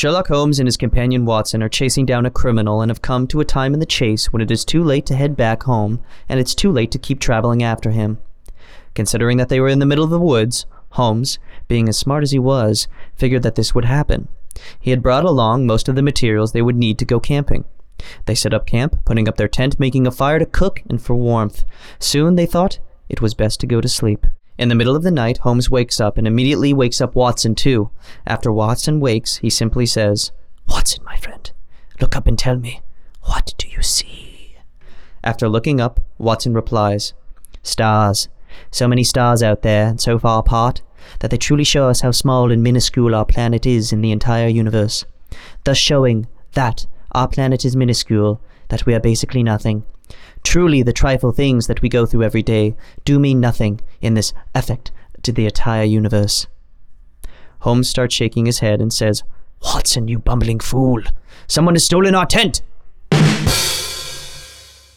Sherlock Holmes and his companion Watson are chasing down a criminal and have come to a time in the chase when it is too late to head back home and it's too late to keep traveling after him. Considering that they were in the middle of the woods, Holmes, being as smart as he was, figured that this would happen. He had brought along most of the materials they would need to go camping. They set up camp, putting up their tent, making a fire to cook and for warmth. Soon they thought it was best to go to sleep. In the middle of the night, Holmes wakes up and immediately wakes up Watson too. After Watson wakes, he simply says, Watson, my friend, look up and tell me, what do you see? After looking up, Watson replies, Stars. So many stars out there and so far apart that they truly show us how small and minuscule our planet is in the entire universe, thus showing that our planet is minuscule, that we are basically nothing. Truly, the trifle things that we go through every day do mean nothing in this effect to the entire universe. Holmes starts shaking his head and says, Watson, you bumbling fool! Someone has stolen our tent!